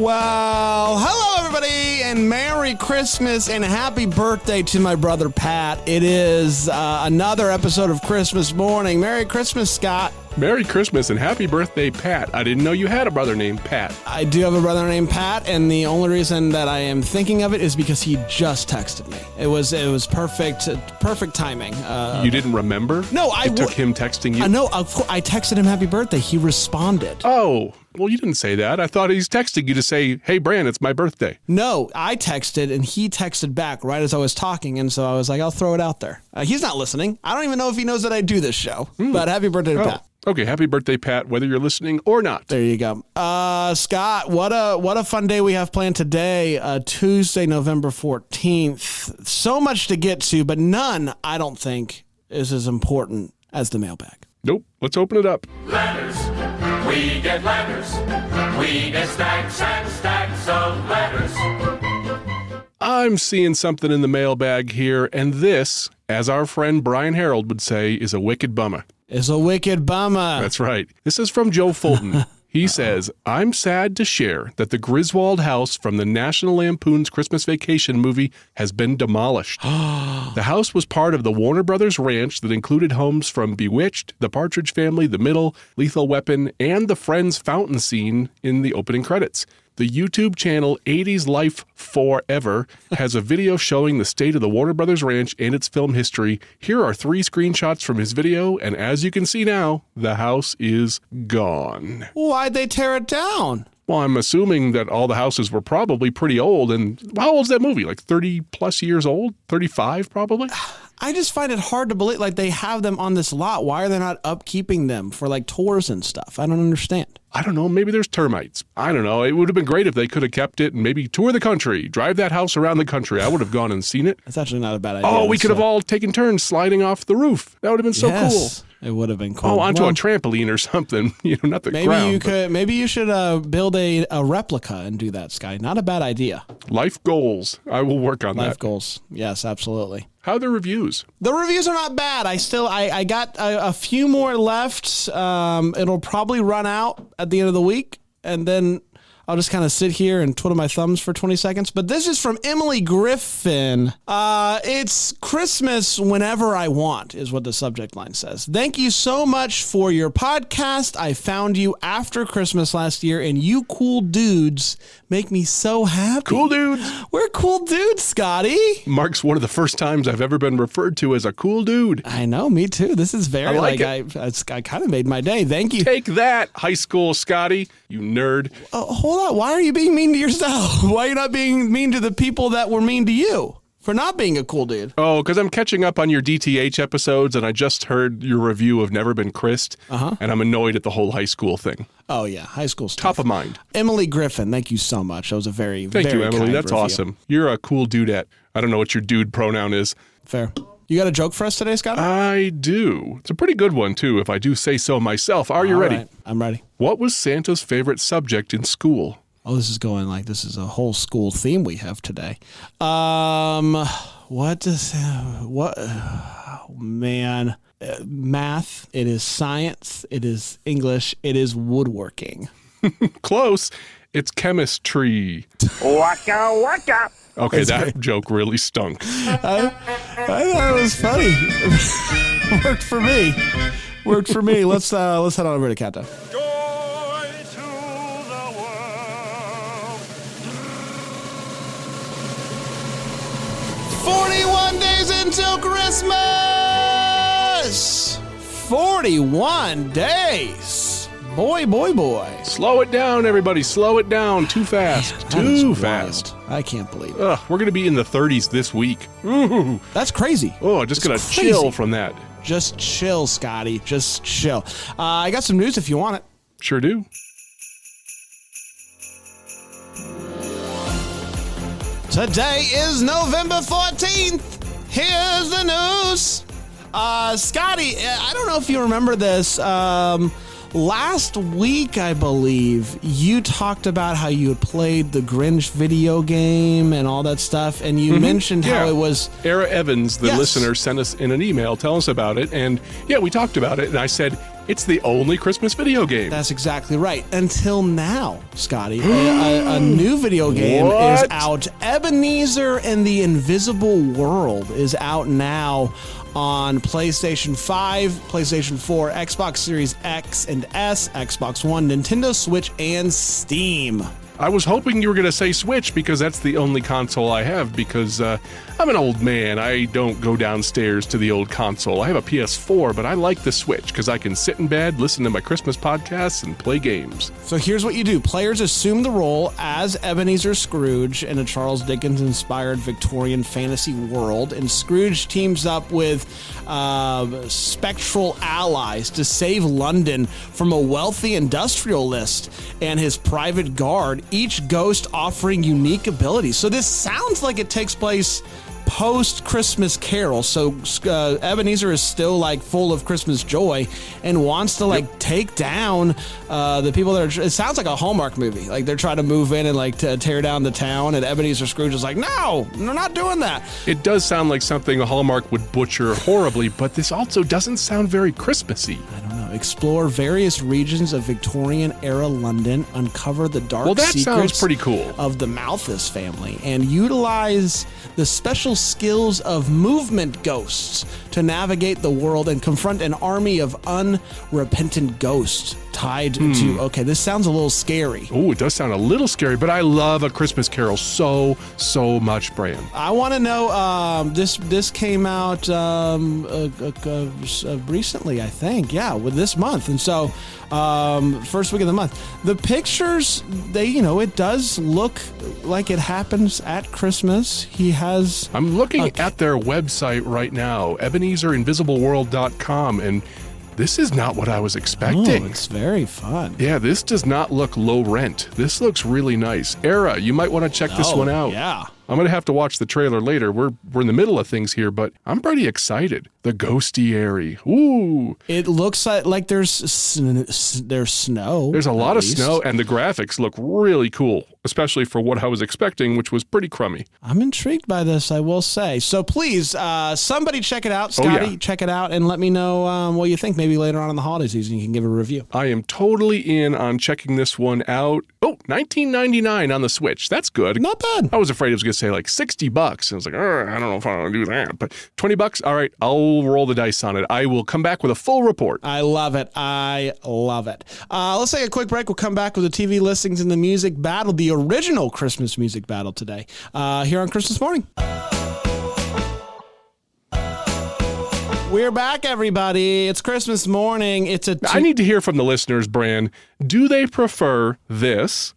Well, hello everybody, and Merry Christmas and Happy Birthday to my brother Pat. It is uh, another episode of Christmas morning. Merry Christmas, Scott. Merry Christmas and happy birthday, Pat. I didn't know you had a brother named Pat. I do have a brother named Pat, and the only reason that I am thinking of it is because he just texted me. It was it was perfect, perfect timing. Uh, You didn't remember? No, I it took wa- him texting you. Of course, I texted him happy birthday. He responded. Oh, well, you didn't say that. I thought he's texting you to say, "Hey, Bran, it's my birthday." No, I texted and he texted back right as I was talking, and so I was like, I'll throw it out there. Uh, he's not listening. I don't even know if he knows that I do this show. But happy birthday to Oh, Pat. Okay. Happy birthday, Pat. Whether you're listening or not. There you go. Uh, Scott, what a what a fun day we have planned today, uh, Tuesday, November fourteenth. So much to get to, but none, I don't think, is as important as the mailbag. Nope. Let's open it up. letters. We get letters. We get stacks and stacks of letters. I'm seeing something in the mailbag here, and this, as our friend Brian Harold would say, is a wicked bummer. It's a wicked bummer. That's right. This is from Joe Fulton. He says, I'm sad to share that the Griswold house from the National Lampoon's Christmas Vacation movie has been demolished. the house was part of the Warner Brothers ranch that included homes from Bewitched, The Partridge Family, The Middle, Lethal Weapon, and the Friends fountain scene in the opening credits. The YouTube channel 80s Life Forever has a video showing the state of the Warner Brothers Ranch and its film history. Here are three screenshots from his video, and as you can see now, the house is gone. Why'd they tear it down? Well, I'm assuming that all the houses were probably pretty old. And how old's that movie? Like 30 plus years old? 35 probably? I just find it hard to believe like they have them on this lot. Why are they not upkeeping them for like tours and stuff? I don't understand. I don't know. Maybe there's termites. I don't know. It would have been great if they could have kept it and maybe tour the country, drive that house around the country. I would have gone and seen it. That's actually not a bad idea. Oh, we could have all taken turns sliding off the roof. That would have been so Yes, It would have been cool. cool. Oh, onto Well, a trampoline or something. You know, not the Maybe ground. you could. Maybe you should uh, build a, a replica and do that, Sky. Not a bad idea. Life goals. I will work on Life that. goals. Yes, absolutely. How are the reviews? The reviews are not bad. I still, I, I got a, a few more left. Um, it'll probably run out at the end of the week, and then I'll just kind of sit here and twiddle my thumbs for 20 seconds. But this is from Emily Griffin. Uh, it's Christmas whenever I want, is what the subject line says. Thank you so much for your podcast. I found you after Christmas last year, and you cool dudes make me so happy. Cool dudes. We're cool dudes, Scotty. Mark's one of the first times I've ever been referred to as a cool dude. I know, me too. This is very I like like, I, it's, I kind of made my day. Thank you. Take that, high school Scotty, you nerd. Oh, hold Why are you being mean to yourself? Why are you not being mean to the people that were mean to you for not being a cool dude? Oh, because I'm catching up on your DTH episodes, and I just heard your review of Never Been Christ, uh-huh. and I'm annoyed at the whole high school thing. Oh yeah, high school stuff. Top of mind. Emily Griffin, thank you so much. That was a very Thank very you, Emily. That's review. awesome. You're a cool dudette. I don't know what your dude pronoun is. Fair. You got a joke for us today, Scott? I do. It's a pretty good one, too, if I do say so myself. Are you All ready? right, I'm ready. What was Santa's favorite subject in school? Oh, this is going like this is a whole school theme we have today. Um, what does what? Oh, man, Uh, math. It is science. It is English. It is woodworking. Close. It's chemistry. Waka waka. Okay, that joke really stunk. I I thought it was funny. Worked for me. Worked for me. Let's uh let's head on over to Kata. Joy to the world. 41 days until Christmas. 41 days. Boy, boy, boy. Slow it down, everybody. Slow it down. Too fast. That is Too wild. I can't believe it. Ugh, we're going to be in the 30s this week. Ooh. That's crazy. Oh, I just got to chill from that. Just chill, Scotty. Just chill. Uh, I got some news if you want it. Sure do. Today is November 14th. Here's the news. Uh, Scotty, I don't know if you remember this. Um, last week, I believe, you talked about how you had played the Grinch video game and all that stuff, and you mentioned how Mm-hmm. Yeah. it was. Era Evans, the Yes. listener, sent us in an email tell us about it. And yeah, we talked about it. And I said, it's the only Christmas video game. That's exactly right. Until now, Scotty, a, a, a new video game is out. Ebenezer and the Invisible World is out now on PlayStation 5, PlayStation 4, Xbox Series X and S, Xbox One, Nintendo Switch, and Steam. I was hoping you were going to say Switch because that's the only console I have because uh, I'm an old man. I don't go downstairs to the old console. I have a PS4, but I like the Switch because I can sit in bed, listen to my Christmas podcasts, and play games. So here's what you do players assume the role as Ebenezer Scrooge in a Charles Dickens inspired Victorian fantasy world, and Scrooge teams up with uh, spectral allies to save London from a wealthy industrialist and his private guard, each ghost offering unique abilities. So this sounds like it takes place post Christmas Carol. So uh, Ebenezer is still like full of Christmas joy and wants to like take down uh, the people that are. It sounds like a Hallmark movie. Like they're trying to move in and like to tear down the town, and Ebenezer Scrooge is like, "No, they're not doing that." It does sound like something a Hallmark would butcher horribly, but this also doesn't sound very Christmassy. I don't know. Explore various regions of Victorian era London, uncover the dark Well, that secrets sounds pretty cool. of the Malthus family, and utilize the special skills of movement ghosts to navigate the world and confront an army of unrepentant ghosts tied Hmm. to. Okay, this sounds a little scary. Oh, it does sound a little scary, but I love a Christmas Carol so, so much, Brian. I want to know. Um, this this came out um, uh, uh, uh, recently, I think. Yeah, with this month, and so um, first week of the month. The pictures, they you know, it does look like it happens at Christmas. He has. I'm looking Okay. at their website right now, EbenezerInvisibleWorld.com, and this is not what I was expecting. Oh, it's very fun. yeah, this does not look low rent. This looks really nice. Era, you might want to check this one oh, out. Yeah. I'm gonna have to watch the trailer later. We're we're in the middle of things here, but I'm pretty excited. The ghostierry. Ooh, It looks like, like there's sn- s- there's snow. there's a lot of least. snow, and the graphics look really cool, especially for what I was expecting, which was pretty crummy. I'm intrigued by this, I will say. So please, uh, somebody check it out. Oh, Scotty, yeah. check it out and let me know um, what you think. Maybe later on in the holiday season, you can give a review. I am totally in on checking this one out. Oh, 19.99 on the Switch. That's good. Not bad. I was afraid it was going to say like 60 bucks. And I was like, I don't know if I want to do that. But 20 bucks, all right, I'll roll the dice on it. I will come back with a full report. I love it. I love it. Uh, let's take a quick break. We'll come back with the TV listings and the music battle, the original Christmas music battle today, uh, here on Christmas morning. We're back, everybody. It's Christmas morning. It's a. I need to hear from the listeners, Bran. Do they prefer this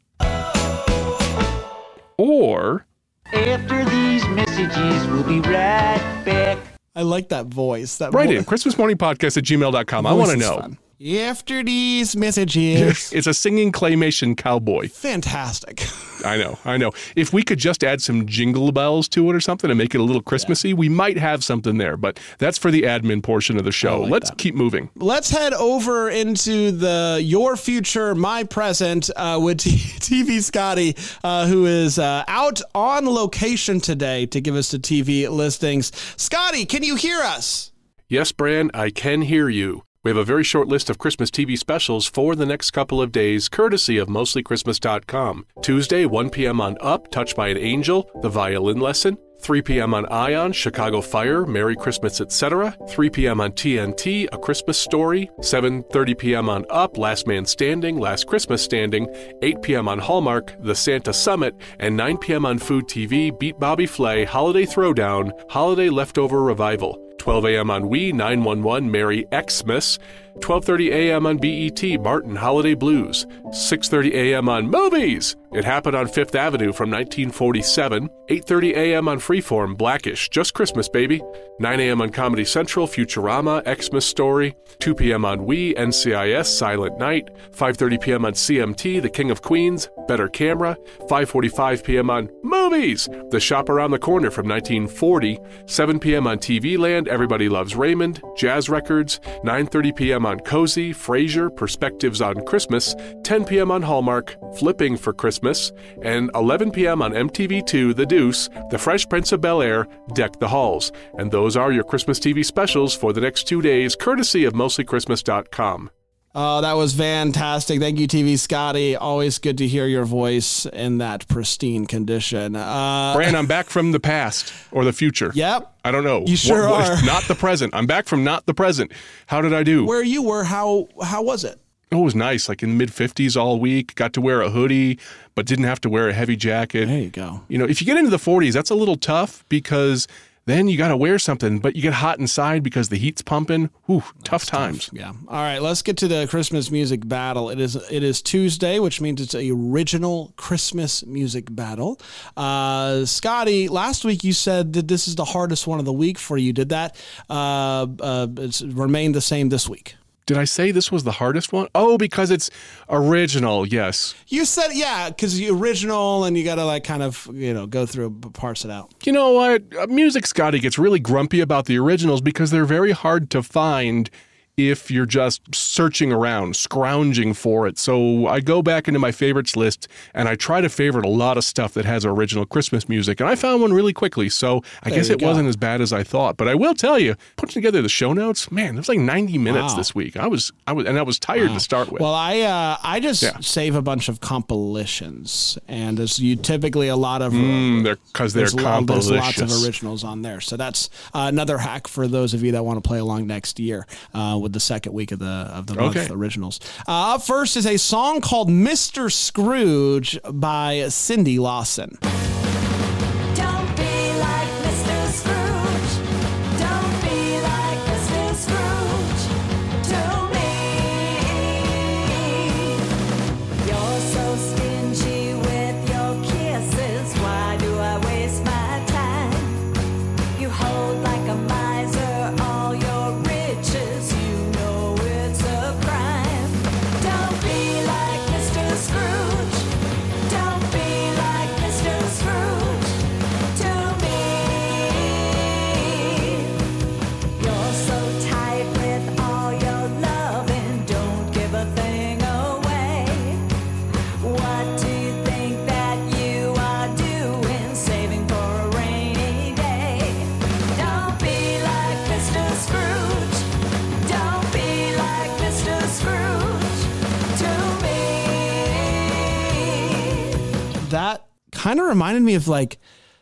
or After these messages, we'll be right back. I like that voice. That write vo- in Christmas morning podcast at gmail.com. I want to know. fun. After these messages. It's a singing claymation cowboy. Fantastic. I know, I know. If we could just add some jingle bells to it or something and make it a little Christmassy, we might have something there. But that's for the admin portion of the show. like Let's that. keep moving. Let's head over into the your future, my present uh, with T- TV Scotty, uh, who is uh, out on location today to give us the TV listings. Scotty, can you hear us? Yes, Bran, I can hear you. We have a very short list of Christmas TV specials for the next couple of days, courtesy of mostlychristmas.com. Tuesday, 1 p.m. on Up, Touched by an Angel, The Violin Lesson. 3 p.m. on Ion, Chicago Fire, Merry Christmas, etc. 3 p.m. on TNT, A Christmas Story. 7:30 p.m. on Up, Last Man Standing, Last Christmas Standing. 8 p.m. on Hallmark, The Santa Summit, and 9 p.m. on Food TV, Beat Bobby Flay, Holiday Throwdown, Holiday Leftover Revival. 12 a.m. on We, 911, Merry Xmas. 12:30 a.m. on BET, Martin Holiday Blues. 6:30 a.m. on Movies. It happened on Fifth Avenue from 1947. 8:30 a.m. on Freeform, Blackish, Just Christmas Baby. 9 a.m. on Comedy Central, Futurama, Xmas Story. 2 p.m. on We, NCIS, Silent Night. 5:30 p.m. on CMT, The King of Queens, Better Camera. 5:45 p.m. on Movies, The Shop Around the Corner from 1940. 7 p.m. on TV Land, Everybody Loves Raymond, Jazz Records. 9:30 p.m. on Cozy, Frasier, Perspectives on Christmas. 10 p.m. on Hallmark, Flipping for Christmas, and 11 p.m. on MTV2, The Deuce, The Fresh Prince of Bel Air, Deck the Halls. And those are your Christmas TV specials for the next two days, courtesy of mostlychristmas.com. Oh, that was fantastic. Thank you, TV Scotty. Always good to hear your voice in that pristine condition. Uh, Bran, I'm back from the past or the future. Yep. I don't know. You sure What- are. Not the present. I'm back from not the present. How did I do? Where you were, how how was it? It was nice. Like in the mid 50s all week. Got to wear a hoodie, but didn't have to wear a heavy jacket. There you go. You know, if you get into the 40s, that's a little tough because then you got to wear something, but you get hot inside because the heat's pumping. Whew, tough times. Yeah. All right, let's get to the Christmas music battle. It is it is Tuesday, which means it's a original Christmas music battle. Uh, Scotty, last week you said that this is the hardest one of the week for you. Did that uh, uh, it's remained the same this week? Did I say this was the hardest one? Oh, because it's original. Yes. You said yeah, because the original, and you got to like kind of you know go through parse it out. You know what? Uh, Music Scotty gets really grumpy about the originals because they're very hard to find if you're just searching around, scrounging for it. So I go back into my favorites list and I try to favorite a lot of stuff that has original Christmas music. And I found one really quickly. So I There guess it go. wasn't as bad as I thought. But I will tell you, putting together the show notes, man, it was like 90 minutes Wow. this week. I was, I was, and I was tired to start with. Well, I uh, I just Yeah. save a bunch of compilations, and as you typically a lot of Mm, they're because they're there's, there's lots of originals on there. So that's uh, another hack for those of you that want to play along next year uh, with the second week of the of the month Okay. originals. Uh, up first is a song called "Mr. Scrooge" by Cindy Lawson. Kind of reminded me of like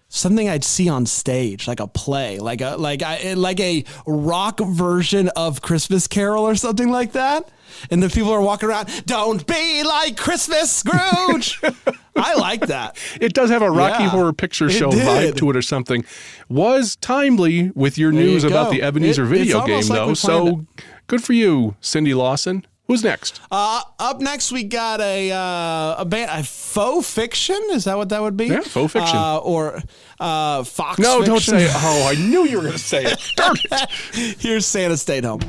something I'd see on stage, like a play, like a like I like a rock version of Christmas Carol or something like that. And the people are walking around, "Don't be like Christmas Scrooge." I like that. It does have a Rocky Yeah, Horror Picture Show did. vibe to it or something. Was timely with your There you news about the Ebenezer It- video game, like though. So good for you, Cindy Lawson. Who's next? Uh, up next, we got a uh, a band, a faux fiction. Is that what that would be? Yeah, faux fiction. uh, or uh, Fox. no, don't say it. Oh, I knew you were going to say it. Darn it. Here's Santa stayed home.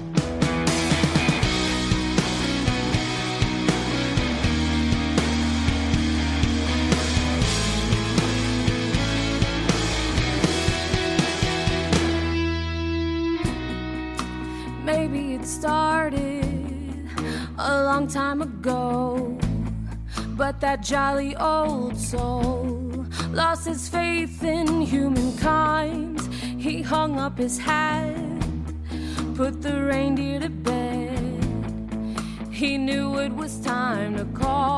Time ago. But that jolly old soul lost his faith in humankind. He hung up his hat, put the reindeer to bed. He knew it was time to call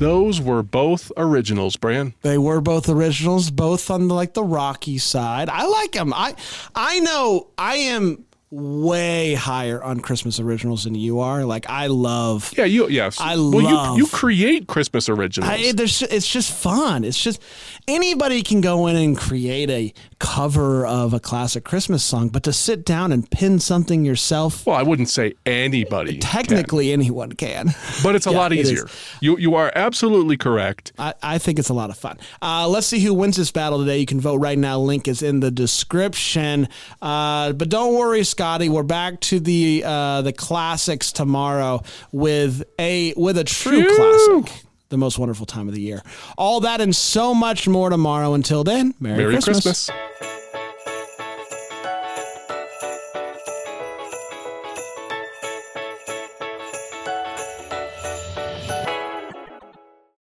Those were both originals, Bran. They were both originals, both on the, like the rocky side. I like them. I I know I am way higher on Christmas originals than you are. Like I love. Yeah, you yes. I well, love- you you create Christmas originals. I, there's, it's just fun. It's just anybody can go in and create a cover of a classic Christmas song, but to sit down and pin something yourself, well, I wouldn't say anybody. can, technically anyone can. but it's a Yeah, lot easier. You you are absolutely correct. I, I think it's a lot of fun. Uh, let's see who wins this battle today. You can vote right now. Link is in the description. Uh, but don't worry, Scotty. We're back to the uh, the classics tomorrow with a with a true Phew. classic. The most wonderful time of the year. All that and so much more tomorrow. Until then, Merry, Merry Christmas. Christmas.